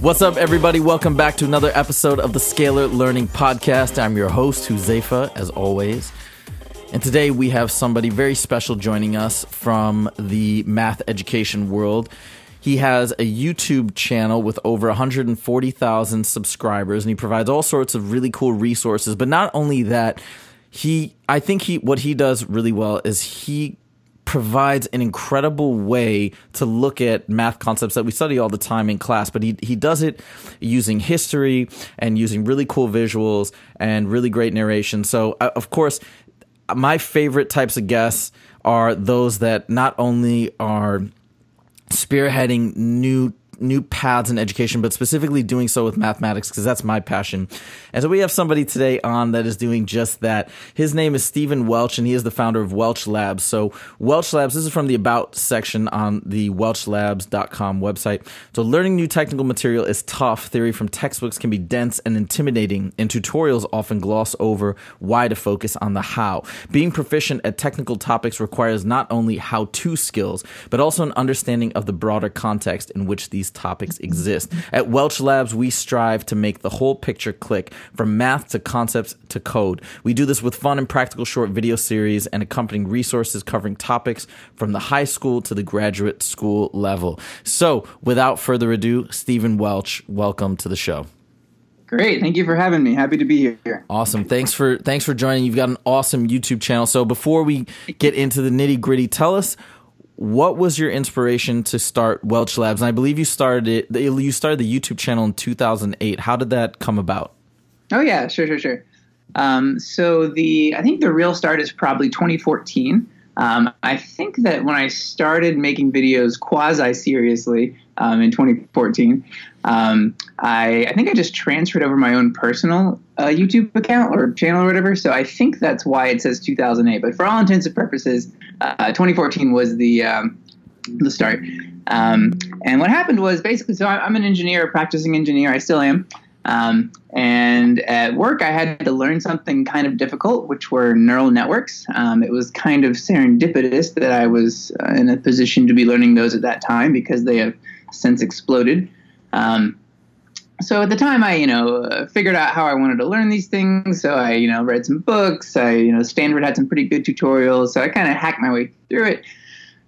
What's up, everybody? Welcome back to another episode of the Scalar Learning Podcast. I'm your host, Huzaifa, as always. And today we have somebody very special joining us from the math education world. He has a YouTube channel with over 140,000 subscribers and he provides all sorts of really cool resources. But not only that, he I think he what he does really well is he provides an incredible way to look at math concepts that we study all the time in class, but he, he does it using history and using really cool visuals and really great narration. So, uh, of course, my favorite types of guests are those that not only are spearheading new new paths in education, but specifically doing so with mathematics because that's my passion. And so we have somebody today on that is doing just that. His name is Stephen Welch, and he is the founder of Welch Labs. So Welch Labs, this is from the About section on the welchlabs.com website. So learning new technical material is tough. Theory from textbooks can be dense and intimidating, and tutorials often gloss over why to focus on the how. Being proficient at technical topics requires not only how-to skills, but also an understanding of the broader context in which these topics exist. At Welch Labs, we strive to make the whole picture click from math to concepts to code. We do this with fun and practical short video series and accompanying resources covering topics from the high school to the graduate school level. So, without further ado, Stephen Welch, welcome to the show. Great, thank you for having me. Happy to be here. Awesome. Thanks for thanks for joining. You've got an awesome YouTube channel. So before we get into the nitty gritty, tell us what was your inspiration to start Welch Labs? And I believe you started it. You started the YouTube channel in 2008. How did that come about? Oh yeah, sure, sure, sure. Um, so the I think the real start is probably 2014. Um, I think that when I started making videos quasi seriously um, in 2014, um, I, I, think I just transferred over my own personal uh, YouTube account or channel or whatever. So I think that's why it says 2008. But for all intents and purposes, uh, 2014 was the um, the start. Um, and what happened was basically, so I'm an engineer, a practicing engineer. I still am. Um, and at work, I had to learn something kind of difficult, which were neural networks. Um, it was kind of serendipitous that I was uh, in a position to be learning those at that time because they have since exploded. Um, so at the time, I you know uh, figured out how I wanted to learn these things. So I you know read some books. I you know Stanford had some pretty good tutorials. So I kind of hacked my way through it,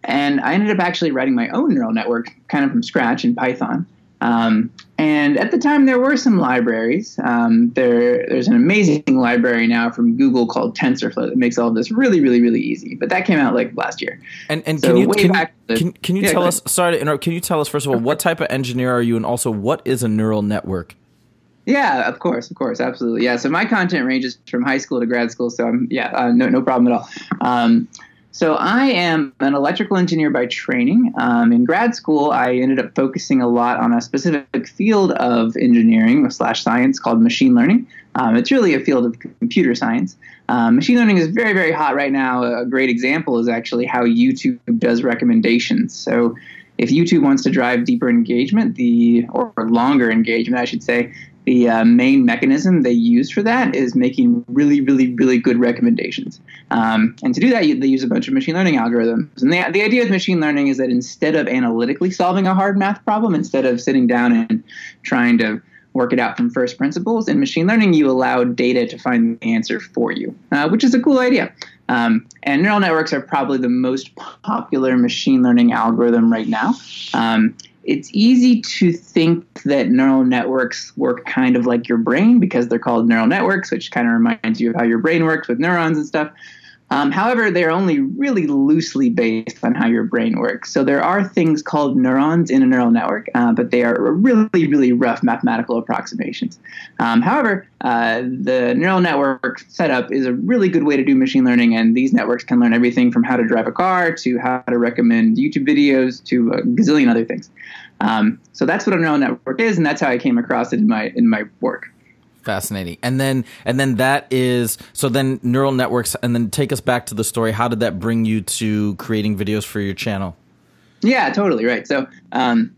and I ended up actually writing my own neural network kind of from scratch in Python. Um, and at the time, there were some libraries. Um, there, there's an amazing library now from Google called TensorFlow that makes all of this really, really, really easy. But that came out like last year. And and so can you can, the, can, can, you yeah, tell us? Sorry to interrupt. Can you tell us first of all what type of engineer are you, and also what is a neural network? Yeah, of course, of course, absolutely. Yeah, so my content ranges from high school to grad school. So I'm yeah, uh, no no problem at all. Um, so I am an electrical engineer by training. Um, in grad school, I ended up focusing a lot on a specific field of engineering slash science called machine learning. Um, it's really a field of computer science. Um, machine learning is very, very hot right now. A great example is actually how YouTube does recommendations. So if YouTube wants to drive deeper engagement, the or longer engagement, I should say, the uh, main mechanism they use for that is making really, really, really good recommendations. Um, and to do that, they use a bunch of machine learning algorithms. And the, the idea with machine learning is that instead of analytically solving a hard math problem, instead of sitting down and trying to work it out from first principles, in machine learning, you allow data to find the answer for you, uh, which is a cool idea. Um, and neural networks are probably the most popular machine learning algorithm right now. Um, it's easy to think that neural networks work kind of like your brain because they're called neural networks, which kind of reminds you of how your brain works with neurons and stuff. Um, however, they're only really loosely based on how your brain works. So there are things called neurons in a neural network, uh, but they are really, really rough mathematical approximations. Um, however, uh, the neural network setup is a really good way to do machine learning, and these networks can learn everything from how to drive a car to how to recommend YouTube videos to a gazillion other things. Um, so that's what a neural network is, and that's how I came across it in my in my work. Fascinating. And then and then that is so then neural networks and then take us back to the story. How did that bring you to creating videos for your channel? Yeah, totally right. So um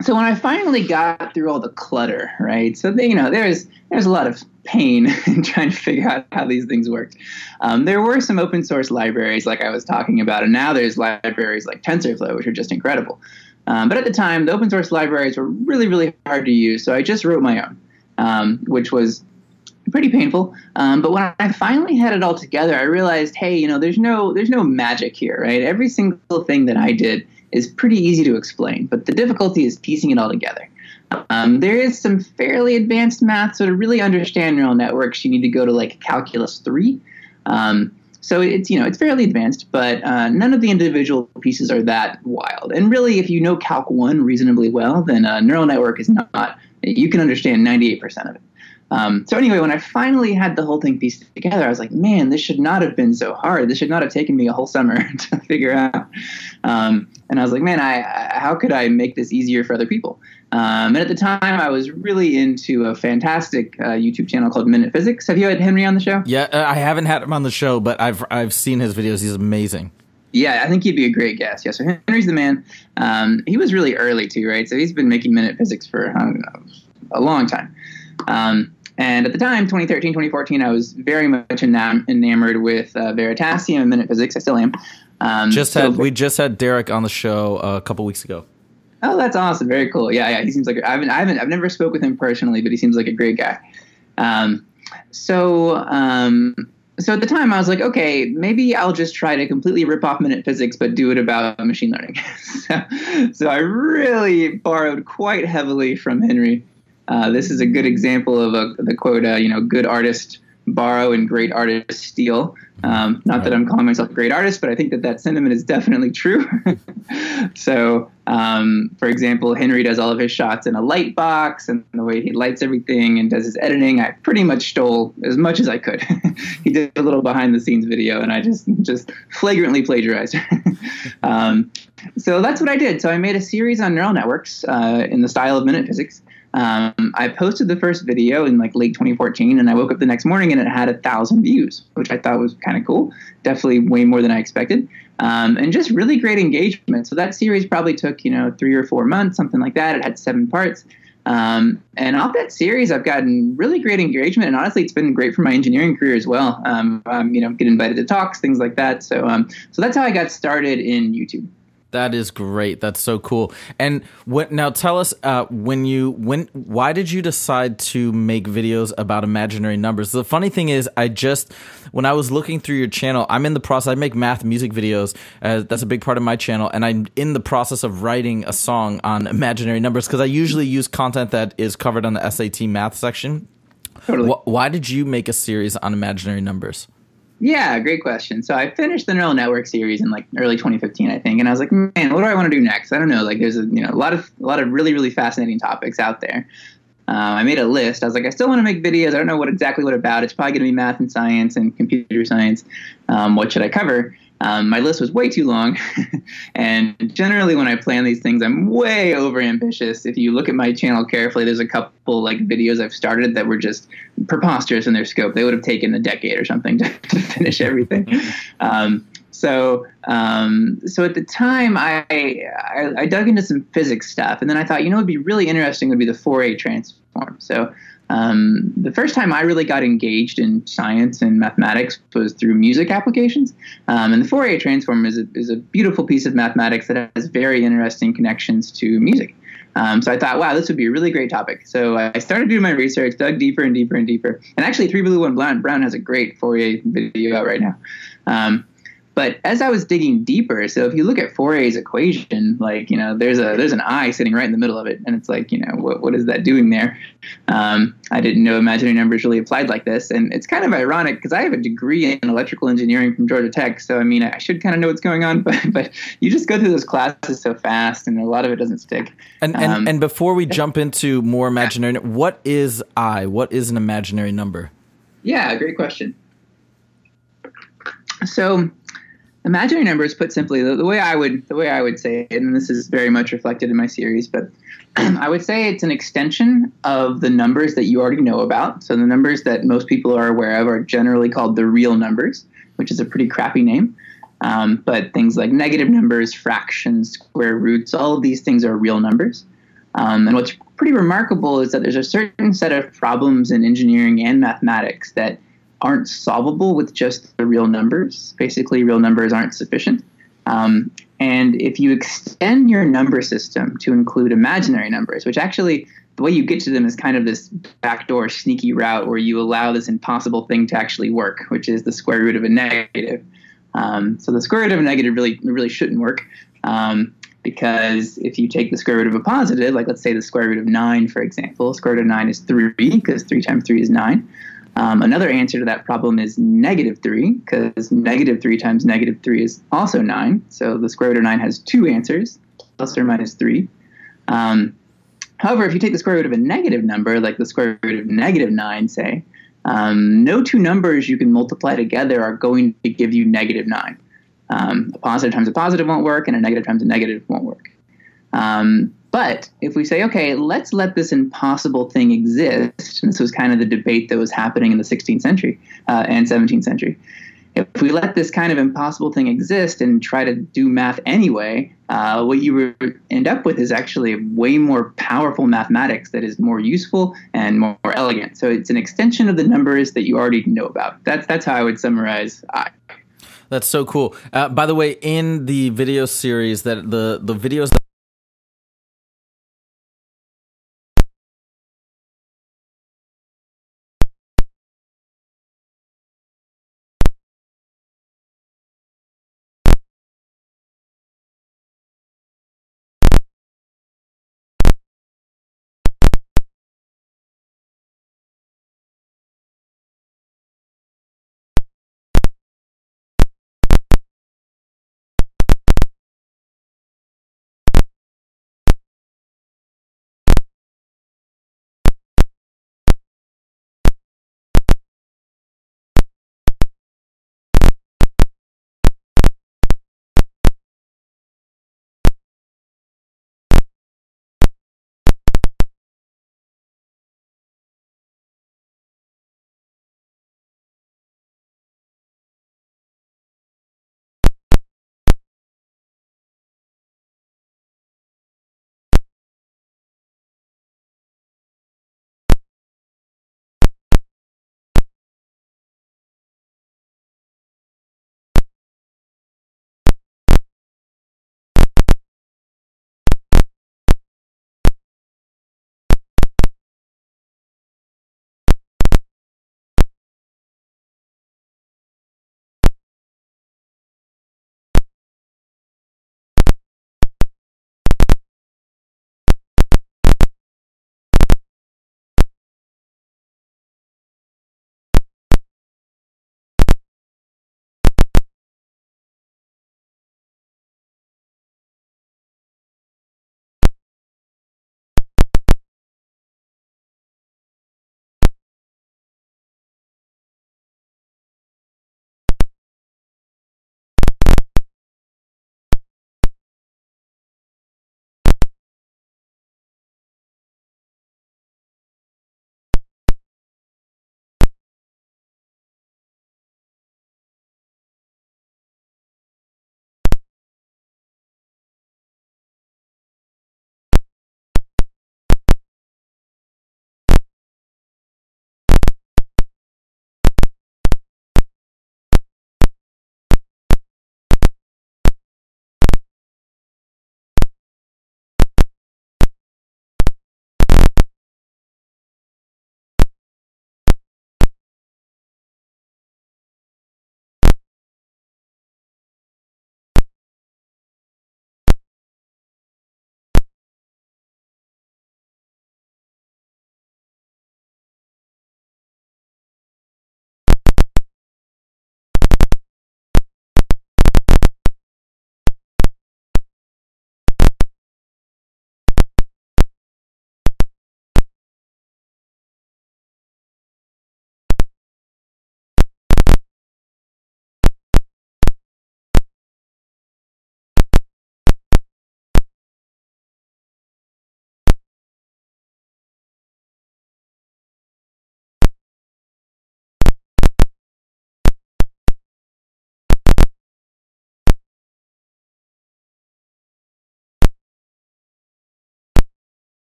so when I finally got through all the clutter, right? So they, you know, there's there's a lot of pain in trying to figure out how these things worked. Um, there were some open source libraries like I was talking about, and now there's libraries like TensorFlow, which are just incredible. Um, but at the time, the open source libraries were really, really hard to use, so I just wrote my own um, which was pretty painful. Um, but when I finally had it all together, I realized, hey, you know, there's no there's no magic here, right? Every single thing that I did is pretty easy to explain, but the difficulty is piecing it all together. Um, there is some fairly advanced math, so to really understand neural networks, you need to go to like calculus three. Um, so it's you know it's fairly advanced, but uh, none of the individual pieces are that wild. And really, if you know Calc one reasonably well, then a neural network is not you can understand 98% of it. Um, so anyway, when I finally had the whole thing pieced together, I was like, man, this should not have been so hard. This should not have taken me a whole summer to figure out. Um, and I was like, man, I, how could I make this easier for other people? Um, and at the time, I was really into a fantastic uh, YouTube channel called Minute Physics. Have you had Henry on the show? Yeah, uh, I haven't had him on the show, but I've I've seen his videos. He's amazing. Yeah, I think he'd be a great guest. Yeah, so Henry's the man. Um, he was really early too, right? So he's been making minute physics for I don't know, a long time. Um, and at the time, 2013, 2014, I was very much enam- enamored with uh, Veritasium and minute physics. I still am. Um, just had so, we just had Derek on the show a couple weeks ago. Oh, that's awesome! Very cool. Yeah, yeah. He seems like I haven't, I haven't, I've never spoke with him personally, but he seems like a great guy. Um, so um, so at the time I was like, okay, maybe I'll just try to completely rip off minute physics, but do it about machine learning. so, so, I really borrowed quite heavily from Henry. Uh, this is a good example of a, the quote, uh, you know, good artist borrow and great artists steal. Um, not that I'm calling myself a great artist, but I think that that sentiment is definitely true. so, um, for example, Henry does all of his shots in a light box, and the way he lights everything and does his editing, I pretty much stole as much as I could. he did a little behind the scenes video, and I just just flagrantly plagiarized. um, so that's what I did. So I made a series on neural networks uh, in the style of minute physics. Um, I posted the first video in like late 2014, and I woke up the next morning and it had a thousand views, which I thought was kind of cool. Definitely way more than I expected, um, and just really great engagement. So that series probably took you know three or four months, something like that. It had seven parts, um, and off that series, I've gotten really great engagement, and honestly, it's been great for my engineering career as well. Um, you know, get invited to talks, things like that. So, um, so that's how I got started in YouTube. That is great. That's so cool. And what now? Tell us uh, when you when why did you decide to make videos about imaginary numbers? The funny thing is, I just when I was looking through your channel, I'm in the process. I make math music videos. Uh, that's a big part of my channel, and I'm in the process of writing a song on imaginary numbers because I usually use content that is covered on the SAT math section. Totally. Wh- why did you make a series on imaginary numbers? Yeah, great question. So I finished the neural network series in like early 2015, I think, and I was like, man, what do I want to do next? I don't know. Like, there's a you know a lot of a lot of really really fascinating topics out there. Um, I made a list. I was like, I still want to make videos. I don't know what exactly what about. It's probably going to be math and science and computer science. Um, what should I cover? Um, my list was way too long, and generally when I plan these things, I'm way over ambitious. If you look at my channel carefully, there's a couple like videos I've started that were just preposterous in their scope. They would have taken a decade or something to, to finish everything. Um, so, um, so at the time, I, I, I dug into some physics stuff, and then I thought, you know, what would be really interesting would be the Fourier transform. So um, the first time I really got engaged in science and mathematics was through music applications. Um, and the Fourier transform is a, is a beautiful piece of mathematics that has very interesting connections to music. Um, so I thought, wow, this would be a really great topic. So I started doing my research, dug deeper and deeper and deeper. And actually, Three Blue One Brown, has a great Fourier video out right now. Um, but as I was digging deeper, so if you look at Fourier's equation, like you know, there's a there's an I sitting right in the middle of it, and it's like you know, what what is that doing there? Um, I didn't know imaginary numbers really applied like this, and it's kind of ironic because I have a degree in electrical engineering from Georgia Tech, so I mean, I should kind of know what's going on, but but you just go through those classes so fast, and a lot of it doesn't stick. And and, um, and before we jump into more imaginary, what is I? What is an imaginary number? Yeah, great question. So imaginary numbers put simply the, the, way i would the way i would say it and this is very much reflected in my series but i would say it's an extension of the numbers that you already know about. So the numbers that most people are aware of are generally called the real numbers which is a pretty crappy name. Um, but things like negative numbers fractions square roots all of these things are real numbers. Um, and what's pretty remarkable is that there's a certain set of problems in engineering and mathematics that aren't solvable with just the real numbers. Basically, real numbers aren't sufficient. Um, and if you extend your number system to include imaginary numbers, which actually the way you get to them is kind of this backdoor sneaky route where you allow this impossible thing to actually work, which is the square root of a negative. Um, so the square root of a negative really really shouldn't work um, because if you take the square root of a positive, like let's say the square root of nine, for example, square root of nine is three because three times three is nine. Um, another answer to that problem is negative 3, because negative 3 times negative 3 is also 9. So the square root of 9 has two answers, plus or minus 3. Um, however, if you take the square root of a negative number, like the square root of negative 9, say, um, no two numbers you can multiply together are going to give you negative 9. Um, a positive times a positive won't work, and a negative times a negative won't work. Um, but if we say, okay, let's let this impossible thing exist, and this was kind of the debate that was happening in the 16th century uh, and 17th century. If we let this kind of impossible thing exist and try to do math anyway, uh, what you would end up with is actually way more powerful mathematics that is more useful and more, more elegant. So it's an extension of the numbers that you already know about. That's that's how I would summarize I. That's so cool. Uh, by the way, in the video series that the the videos that